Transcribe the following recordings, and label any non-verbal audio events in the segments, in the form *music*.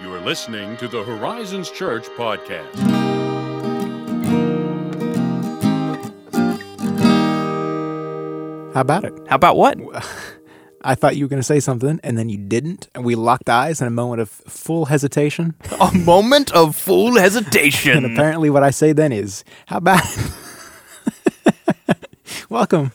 You are listening to the Horizons Church podcast. How about it? How about what? *laughs* I thought you were going to say something, and then you didn't, and we locked eyes in a moment of full hesitation. *laughs* A moment of full hesitation. And apparently, what I say then is, "How about it?" *laughs* Welcome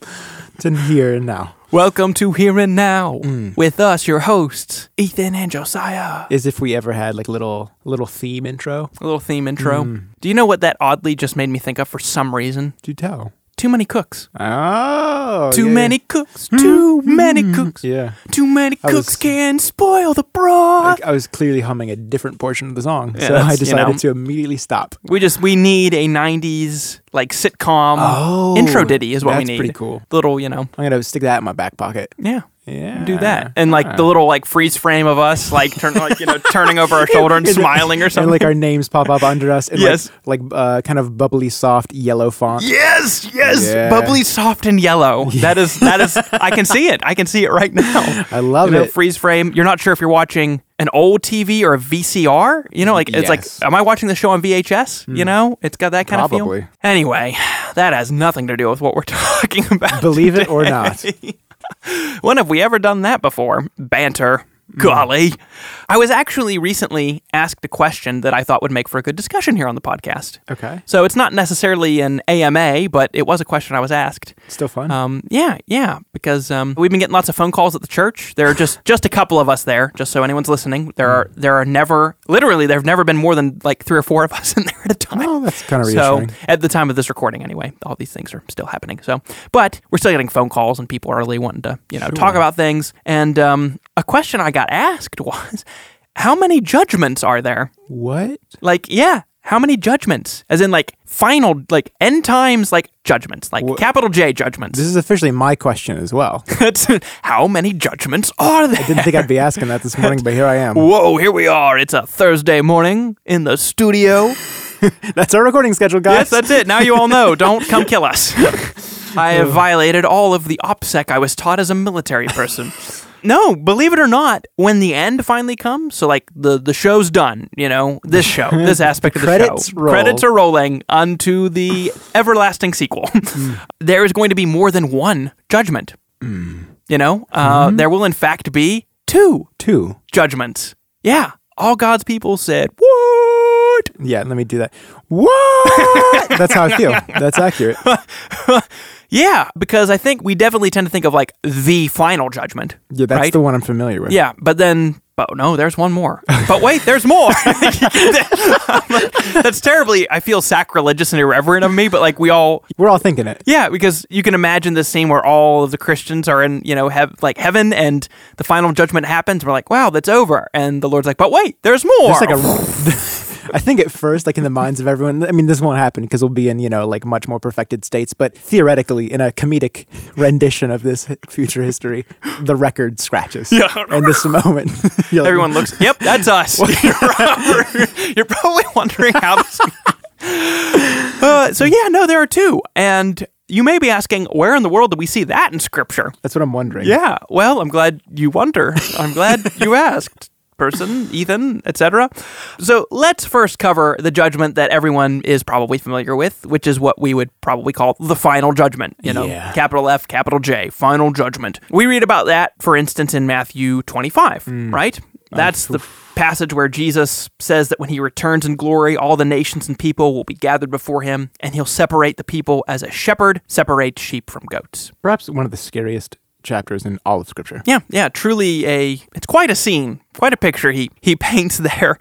to here and now. Welcome to Here and Now Mm. with us, your hosts, Ethan and Josiah. As if we ever had like little little theme intro. A little theme intro. Mm. Do you know what that oddly just made me think of for some reason? Do tell. Too many cooks. Oh, Too yeah. many cooks. Hmm. Too hmm. many cooks. Yeah, Too many I cooks was- can spoil the broth. Like, I was clearly humming a different portion of the song, Yeah, so I that's, you decided know. to immediately stop. We just we need a '90s like sitcom Oh, intro ditty is what we that's need. pretty cool. Little, you know, I'm gonna stick that in my back pocket. yeah. Yeah, Do that, and like the little like freeze frame of us, like turn like you know *laughs* turning over our shoulder and smiling or something. And like our names pop up under us in Yes. like, like uh, kind of bubbly, soft yellow font. Yes, yes, Yeah. bubbly, soft, and yellow. *laughs* That is that is. I can see it. I can see it right now. *laughs* I love You know, it. freeze frame. You're not sure if you're watching an old TV or a VCR. You know, like it's like, am I watching the show on VHS? You know, it's got that kind of feel. Anyway, *sighs* that has nothing to do with what we're talking about. Believe it or not. When have we ever done that before? Banter. Golly. I was actually recently asked a question that I thought would make for a good discussion here on the podcast. Okay. So it's not necessarily an AMA, but it was a question I was asked. Still fun. Um, yeah, yeah, because um, we've been getting lots of phone calls at the church. There are just just a couple of us there, just so anyone's listening. There are there are never literally there have never been more than like three or four of us *laughs* in there at a time. oh, that's kind of So at the time of this recording, anyway, all these things are still happening. So, but we're still getting phone calls and people are really wanting to you know talk about things. And um, a question I got asked *laughs* was, how many judgments are there? what? Like, yeah, how many judgments? As in, like final, like end times, like judgments, like capital J judgments. This is officially my question as well. *laughs* That's how many judgments are there? I didn't think I'd be asking that this morning, but here I am. *laughs* Whoa, here we are. It's a Thursday morning in the studio. That's our recording schedule, guys. yes, that's it. Now you all know. Don't come kill us. I have violated all of the OPSEC I was taught as a military person. No, believe it or not, when the end finally comes, so like the the show's done, you know, this show, *laughs* this aspect of the credits show, roll. credits are rolling unto the everlasting sequel. *laughs* Hmm. *laughs* there is going to be more than one judgment. Hmm. You know, uh, hmm. there will in fact be two Two. judgments. Yeah, all God's people said, "What?" Yeah, let me do that. What? that's how I feel. That's accurate. Yeah, because I think we definitely tend to think of like the final judgment. Yeah, that's right? the one I'm familiar with. Yeah, but then, but no, there's one more. But wait, there's more. *laughs* That's terribly, I feel sacrilegious and irreverent of me, but like we all, We're all thinking it. yeah, because you can imagine this scene where all of the Christians are in, you know, have like heaven and the final judgment happens. We're like, wow, that's over. And the Lord's like, but wait, there's more. There's like a. *laughs* I think at first, like in the minds of everyone, I mean, this won't happen because we'll be in, you know, like much more perfected states. But theoretically, in a comedic *laughs* rendition of this *laughs* future history, the record scratches. Yeah. *laughs* In this moment, like, Everyone looks, yep, that's us. You're probably, you're probably wondering how this. uh, so, yeah, no, there are two. And you may be asking, where in the world do we see that in Scripture? That's what I'm wondering. Yeah, well, I'm glad you wonder. I'm glad you asked. Person, Ethan, etc. So let's first cover the judgment that everyone is probably familiar with, which is what we would probably call the final judgment. You know, Yeah. capital F, capital J, final judgment. We read about that, for instance, in Matthew 25, hmm. right? That's the passage where Jesus says that when he returns in glory, all the nations and people will be gathered before him, and he'll separate the people as a shepherd separates sheep from goats. Perhaps one of the scariest chapters in all of Scripture. Yeah, yeah, truly a it's quite a scene, quite a picture he he *laughs* paints there.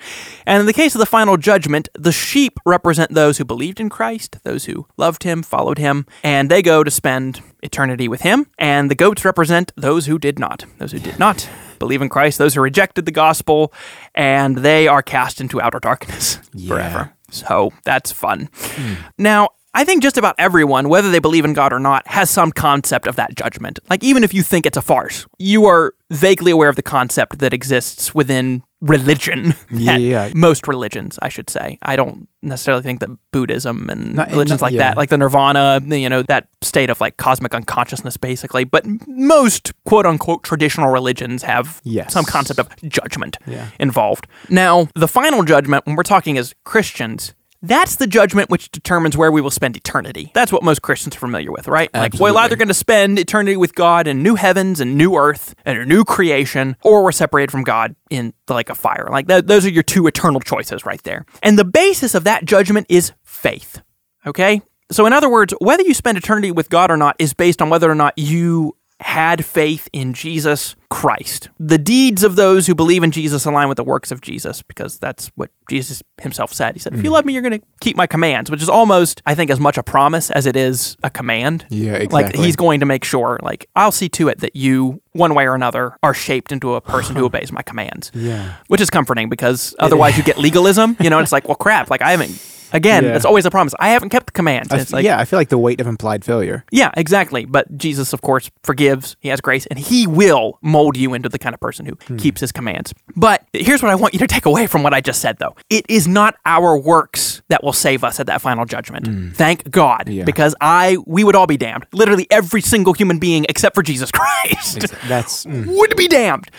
And in the case of the final judgment, the sheep represent those who believed in Christ, those who loved him, followed him, and they go to spend eternity with him, and the goats represent those who did not, those who did not believe in Christ, those who rejected the gospel, and they are cast into outer darkness *laughs* forever. So, that's fun. Hmm. Now, I think just about everyone, whether they believe in God or not, has some concept of that judgment. Like, even if you think it's a farce, you are vaguely aware of the concept that exists within religion. *laughs* Yeah. most religions, I should say. I don't necessarily think that Buddhism and Not- religions not- like yeah. that, like the Nirvana, you know, that state of like cosmic unconsciousness, basically. But most quote unquote traditional religions have Yes. some concept of judgment Yeah. involved. Now, the final judgment, when we're talking as Christians, that's the judgment which determines where we will spend eternity. That's what most Christians are familiar with, right? Like, we're either going to spend eternity with God in new heavens and new earth and a new creation, or we're separated from God in the lake of fire. Like, that, those are your two eternal choices right there. And the basis of that judgment is faith. Okay? So, in other words, whether you spend eternity with God or not is based on whether or not you had faith in Jesus Christ. The deeds of those who believe in Jesus align with the works of Jesus because that's what Jesus himself said. He said, If you mm. love me, you're going to keep my commands, which is almost, I think, as much a promise as it is a command. Yeah, Like, he's going to make sure, like, I'll see to it that you, one way or another, are shaped into a person who *laughs* obeys my commands. Yeah. Which is comforting because otherwise *laughs* you get legalism, you know, and it's like, well, crap, like, I haven't. Again, Yeah. it's always a promise. I haven't kept the. I it's like, yeah, I feel like the weight of implied failure. yeah, exactly. But Jesus, of course, forgives. He has grace, and He will mold you into the kind of person who Hmm. keeps His commands. But here's what I want you to take away from what I just said, though it is not our works that will save us at that final judgment. Thank God. Yeah. because I we would all be damned. Literally every single human being except for Jesus *laughs* Christ That's mm, would be damned.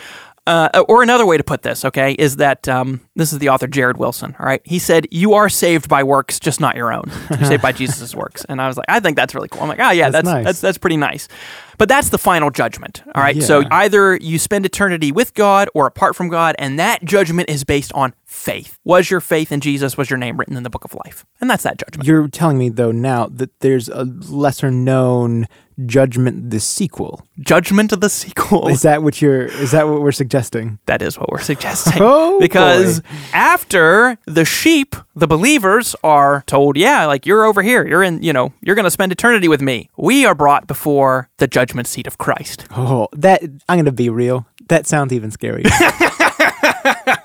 Uh, or another way to put this, okay, is that um, this is the author Jared Wilson. All right, he said, "You are saved by works, just not your own. You're saved by *laughs* Jesus' works." And I was like, I think that's really cool. I'm like, oh yeah, That's that's nice. that's that's pretty nice. But that's the final judgment. All right, so either you spend eternity with God or apart from God, and that judgment is based on faith. Was your faith in Jesus? Was your name written in the book of life? And that's that judgment. you're telling me though now that there's a lesser known judgment the sequel. Judgment of the sequel. Is that what you're is that what we're suggesting? That is what we're suggesting. *laughs* Oh, because boy. after the sheep, the believers are told, yeah, like you're over here. You're in, you know, you're going to spend eternity with me. We are brought before the judgment seat of Christ. Oh, that I'm going to be real. That sounds even scarier. *laughs*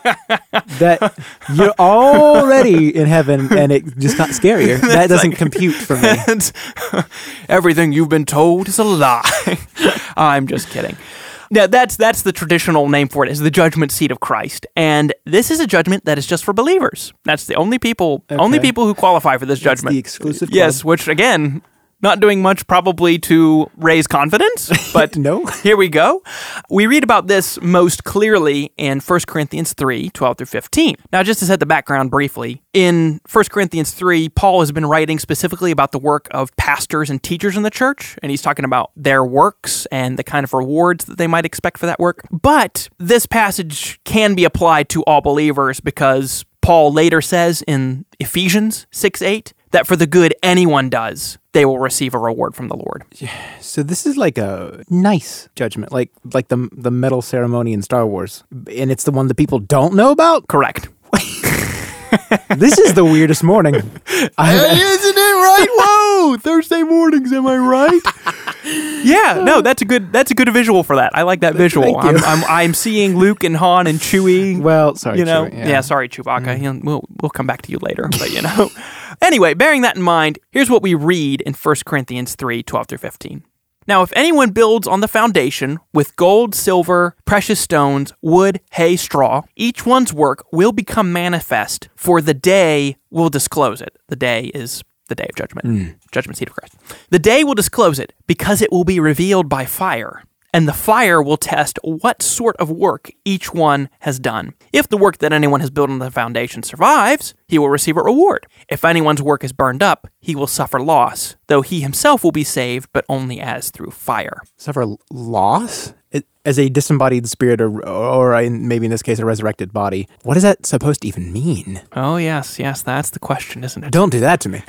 that you're already in heaven and it just got scarier. *laughs* That doesn't compute for me. *laughs* And everything you've been told is a lie. *laughs* I'm just kidding. Now that's that's the traditional name for it is the judgment seat of Christ. And this is a judgment that is just for believers. That's the only people only people who qualify for this That's judgment. the exclusive Yes, which again, not doing much probably to raise confidence, *laughs* but No. here we go. We read about this most clearly in 1 Corinthians 3 12 through 15. Now, just to set the background briefly, in 1 Corinthians 3, Paul has been writing specifically about the work of pastors and teachers in the church, and he's talking about their works and the kind of rewards that they might expect for that work. But this passage can be applied to all believers because Paul later says in Ephesians 6 8 that for the good anyone does, they will receive a reward from the Lord. So this is like a nice judgment, like like the the medal ceremony in Star Wars, and it's the one that people don't know about. Correct. *laughs* This is the weirdest morning. *laughs* I, Isn't it right? *laughs* Whoa! Thursday mornings, am I right? yeah, no, that's a good that's a good visual for that. I like that visual. I'm. I'm I'm seeing Luke and Han and Chewie. well, sorry, you know, Chewie, yeah. yeah. sorry, Chewbacca. Mm-hmm. Know, we'll we'll come back to you later, but you know. Anyway, bearing that in mind, here's what we read in 1 Corinthians 3, 12 through 15. Now, if anyone builds on the foundation with gold, silver, precious stones, wood, hay, straw, each one's work will become manifest, for the day will disclose it. The day is the day of judgment, mm. judgment seat of Christ. The day will disclose it because it will be revealed by fire. And the fire will test what sort of work each one has done. If the work that anyone has built on the foundation survives, he will receive a reward. If anyone's work is burned up, he will suffer loss, though he himself will be saved, but only as through fire. suffer loss as a disembodied spirit, or, or maybe in this case, a resurrected body. What is that supposed to even mean? Oh, yes, yes, that's the question, isn't it? Don't do that to me. *laughs*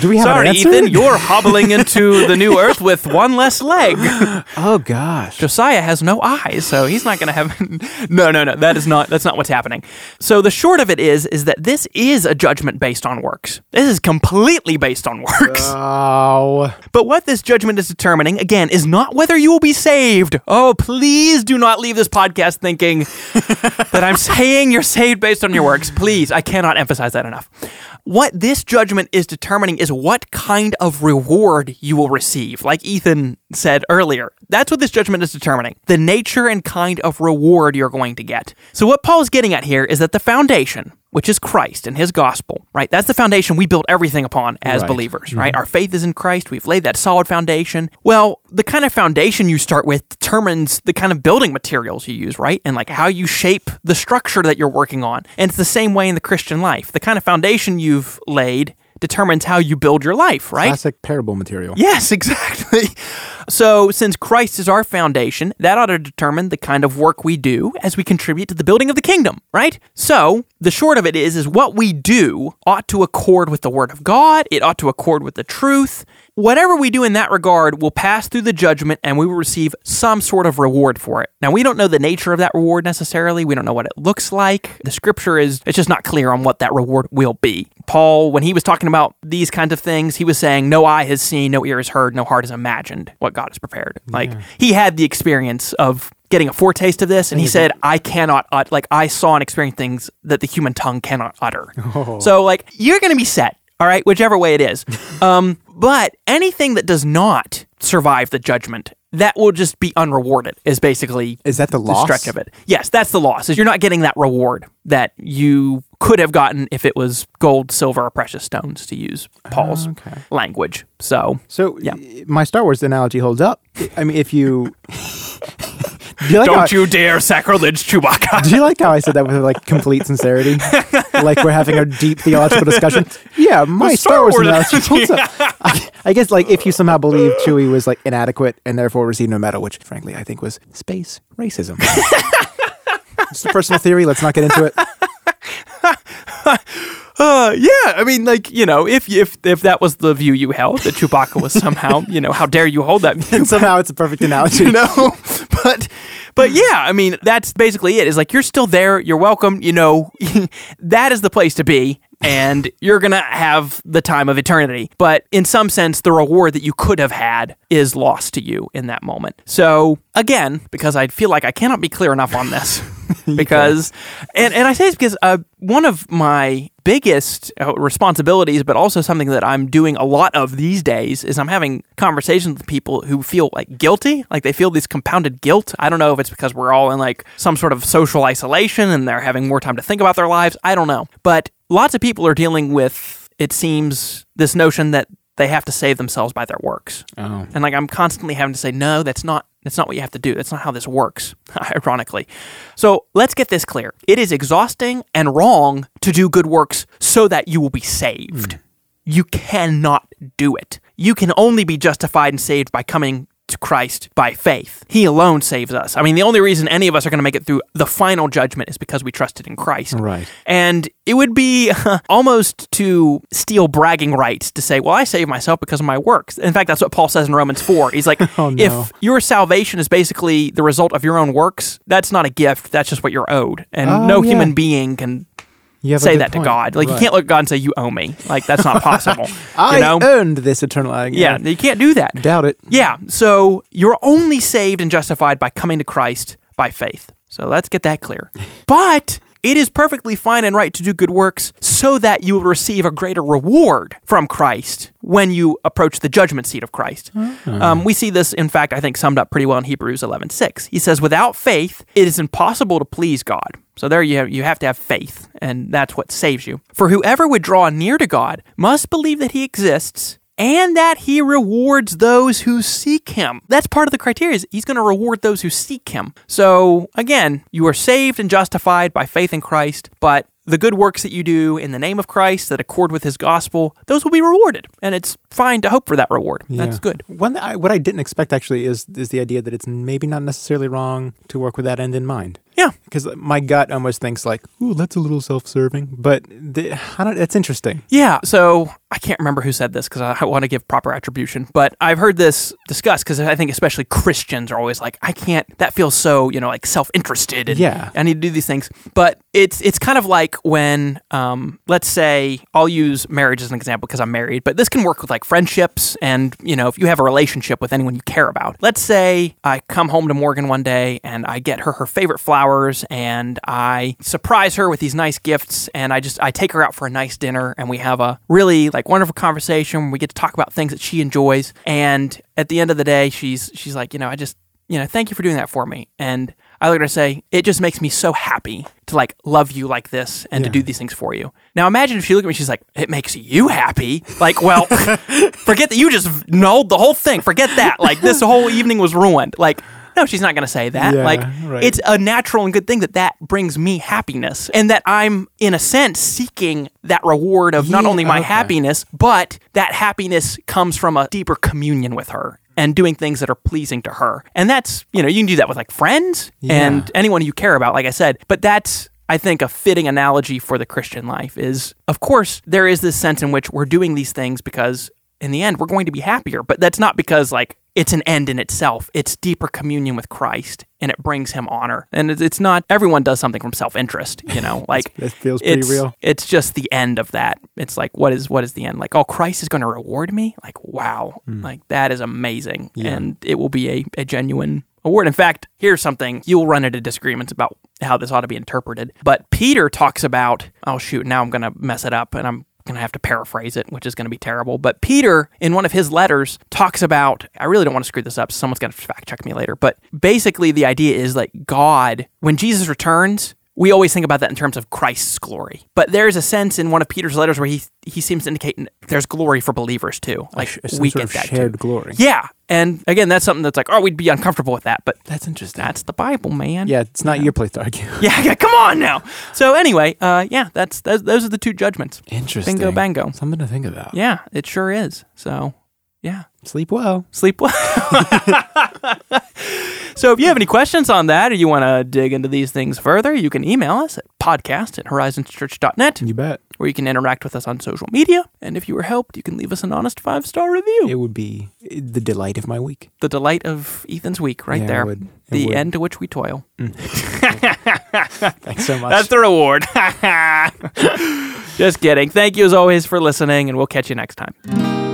do we have Sorry, an answer? Ethan, you're hobbling into *laughs* the new earth with one less leg. *gasps* oh gosh. Josiah has no eyes, so he's not going to have. *laughs* no, no, no. That is not. That's not what's happening. So the short of it is, is that this is a judgment based on works. This is completely based on works. Oh, But what this judgment is determining, again, is not whether you will be saved. Oh, please do not leave this podcast thinking *laughs* that I'm saying you're saved based on your works. Please, I cannot emphasize that enough. What this judgment is determining is what kind of reward you will receive. Like Ethan said earlier. That's what this judgment is determining the nature and kind of reward you're going to get. So, what Paul's getting at here is that the foundation, which is Christ and his gospel, right? That's the foundation we build everything upon as Right. believers, mm-hmm. right? Our faith is in Christ. We've laid that solid foundation. Well, the kind of foundation you start with determines the kind of building materials you use, right? And like how you shape the structure that you're working on. And it's the same way in the Christian life. The kind of foundation you've laid determines how you build your life, right? Classic parable material. Yes, *laughs* exactly. So, since Christ is our foundation, that ought to determine the kind of work we do as we contribute to the building of the kingdom, right? So, the short of it is is what we do ought to accord with the word of God, it ought to accord with the truth. Whatever we do in that regard will pass through the judgment and we will receive some sort of reward for it. Now, we don't know the nature of that reward necessarily. We don't know what it looks like. The scripture is it's just not clear on what that reward will be. Paul, when he was talking about these kinds of things, he was saying, No eye has seen, no ear has heard, no heart has imagined what God has prepared. Like, he had the experience of getting a foretaste of this, and he said, I cannot, ut- like, I saw and experienced things that the human tongue cannot utter. *laughs* So, like, you're going to be set, all right, whichever way it is. *laughs* um, but anything that does not survive the judgment, that will just be unrewarded, is basically Is that the the loss? stretch of it. Yes, that's the loss. Is you're not getting that reward that you could have gotten if it was gold, silver, or precious stones, to use Paul's Ah, okay. language. So So Yeah. my Star Wars analogy holds up. I mean, if you do you like don't you dare sacrilege Chewbacca. *laughs* do you like how I said that with like complete sincerity, like we're having a deep theological *laughs* discussion? Yeah, my Star Wars Wars analogy up. *laughs* I, I guess like if you somehow believe Chewie was like inadequate and therefore received no medal, which frankly I think was space racism. It's a personal theory. Let's not get into it. Uh, yeah, I mean, like you know, if if if that was the view you held that Chewbacca was somehow, you know, how dare you hold that view? And somehow it's a perfect analogy. you know but but yeah i mean that's basically it. Is like you're still there. You're welcome. You know *laughs* that is the place to be and *laughs* you're gonna have the time of eternity. But in some sense the reward that you could have had is lost to you in that moment. So again because i feel like i cannot be clear enough on this *laughs* *laughs* because and, and i say this because uh, one of my biggest uh, responsibilities but also something that i'm doing a lot of these days is i'm having conversations with people who feel like guilty. Like they feel this compounded guilt. I don't know if it's because we're all in like some sort of social isolation and they're having more time to think about their lives. I don't know. But lots of people are dealing with it seems this notion that they have to save themselves by their works Oh. and like I'm constantly having to say, no, that's not that's not what you have to do. That's not how this works, *laughs* ironically. So let's get this clear. It is exhausting and wrong to do good works so that you will be saved. Hmm. You cannot do it. You can only be justified and saved by coming to Christ by faith. He alone saves us. I mean, the only reason any of us are going to make it through the final judgment is because we trusted in Christ. Right. And it would be *laughs* almost to steal bragging rights to say, well, I saved myself because of my works. In fact, that's what Paul says in Romans 4. He's like, *laughs* Oh, no. if your salvation is basically the result of your own works, that's not a gift. That's just what you're owed. And Oh, no yeah. human being can You have a say that to. God. Like, you can't look at God and say, you owe me. Like, that's not *laughs* possible. I you know? earned this eternal life. yeah, you can't do that. Doubt it. Yeah, so you're only saved and justified by coming to Christ by faith. So let's get that clear. *laughs* But it is perfectly fine and right to do good works so that you will receive a greater reward from Christ when you approach the judgment seat of Christ. Um, we see this, in fact, I think summed up pretty well in Hebrews 11:6. He says, "Without faith, it is impossible to please God." So there you have, you have to have faith, and that's what saves you. For whoever would draw near to God must believe that He exists and that he rewards those who seek him. That's part of the criteria. Is he's going to reward those who seek him. So again, you are saved and justified by faith in Christ, but the good works that you do in the name of Christ that accord with his gospel, those will be rewarded. And it's fine to hope for that reward. That's good. One I, what I didn't expect actually is is the idea that it's maybe not necessarily wrong to work with that end in mind. Yeah. Because my gut almost thinks like, "Ooh, that's a little self-serving," but the, I don't. It's interesting. Yeah. So I can't remember who said this because I want to give proper attribution, but I've heard this discussed because I think especially Christians are always like, I can't. That feels so you know like self interested. And Yeah. I need to do these things. But it's it's kind of like when um, let's say I'll use marriage as an example because I'm married, but this can work with like friendships and you know if you have a relationship with anyone you care about. Let's say I come home to Morgan one day and I get her her favorite and I surprise her with these nice gifts and I just I take her out for a nice dinner and we have a really like wonderful conversation. We get to talk about things that she enjoys, and at the end of the day, she's she's like, you know, I just you know, thank you for doing that for me. And I look at her and say, it just makes me so happy to like love you like this and to do these things for you. Now imagine if she looked at me, she's like, it makes you happy. Like, well, *laughs* forget that you just nulled the whole thing. Forget that. Like this whole evening was ruined. Like, no, she's not going to say that. Yeah, like, right. it's a natural and good thing that that brings me happiness and that I'm, in a sense, seeking that reward of not Yeah, only my okay. happiness, but that happiness comes from a deeper communion with her and doing things that are pleasing to her. And that's, you know, you can do that with like friends and anyone you care about, like I said, but that's, I think, a fitting analogy for the Christian life is, of course, there is this sense in which we're doing these things because in the end, we're going to be happier. But that's not because like it's an end in itself. It's deeper communion with Christ and it brings him honor. And it's- not everyone does something from self-interest, you know, *laughs* like That feels pretty it's, real. It's just the end of that. It's like what is what is the end? Like, oh, Christ is going to reward me? Like, wow. Hmm. Like that is amazing. Yeah. And it will be a, a genuine award. In fact, here's something you'll run into disagreements about how this ought to be interpreted. But Peter talks about, oh shoot, now I'm going to mess it up and I'm going to have to paraphrase it, which is going to be terrible. But Peter, in one of his letters, talks about, I really don't want to screw this up. Someone's going to fact check me later. But basically, the idea is like God, when Jesus returns, we always think about that in terms of Christ's glory. But there's a sense in one of Peter's letters where he he seems to indicate there's glory for believers too. Like some we sort get of that shared too. glory. Yeah. And again, that's something that's like, oh, we'd be uncomfortable with that, but That's interesting. that's the Bible, man. yeah, it's not your place to argue. *laughs* Yeah, yeah, come on now. So anyway, uh, yeah, that's those, those are the two judgments. Interesting. Bingo bango. Something to think about. Yeah, it sure is. So, yeah, Sleep well. sleep well. *laughs* so if you have any questions on that or you want to dig into these things further, you can email us at podcast at horizonschurch.net You bet. or you can interact with us on social media. And if you were helped, you can leave us an honest five star review. It would be the delight of my week. the delight of Ethan's week right Yeah, it there. would. It the would. end to which we toil. Mm. *laughs* Thanks so much. That's the reward. *laughs* Just kidding. Thank you as always for listening, and we'll catch you next time.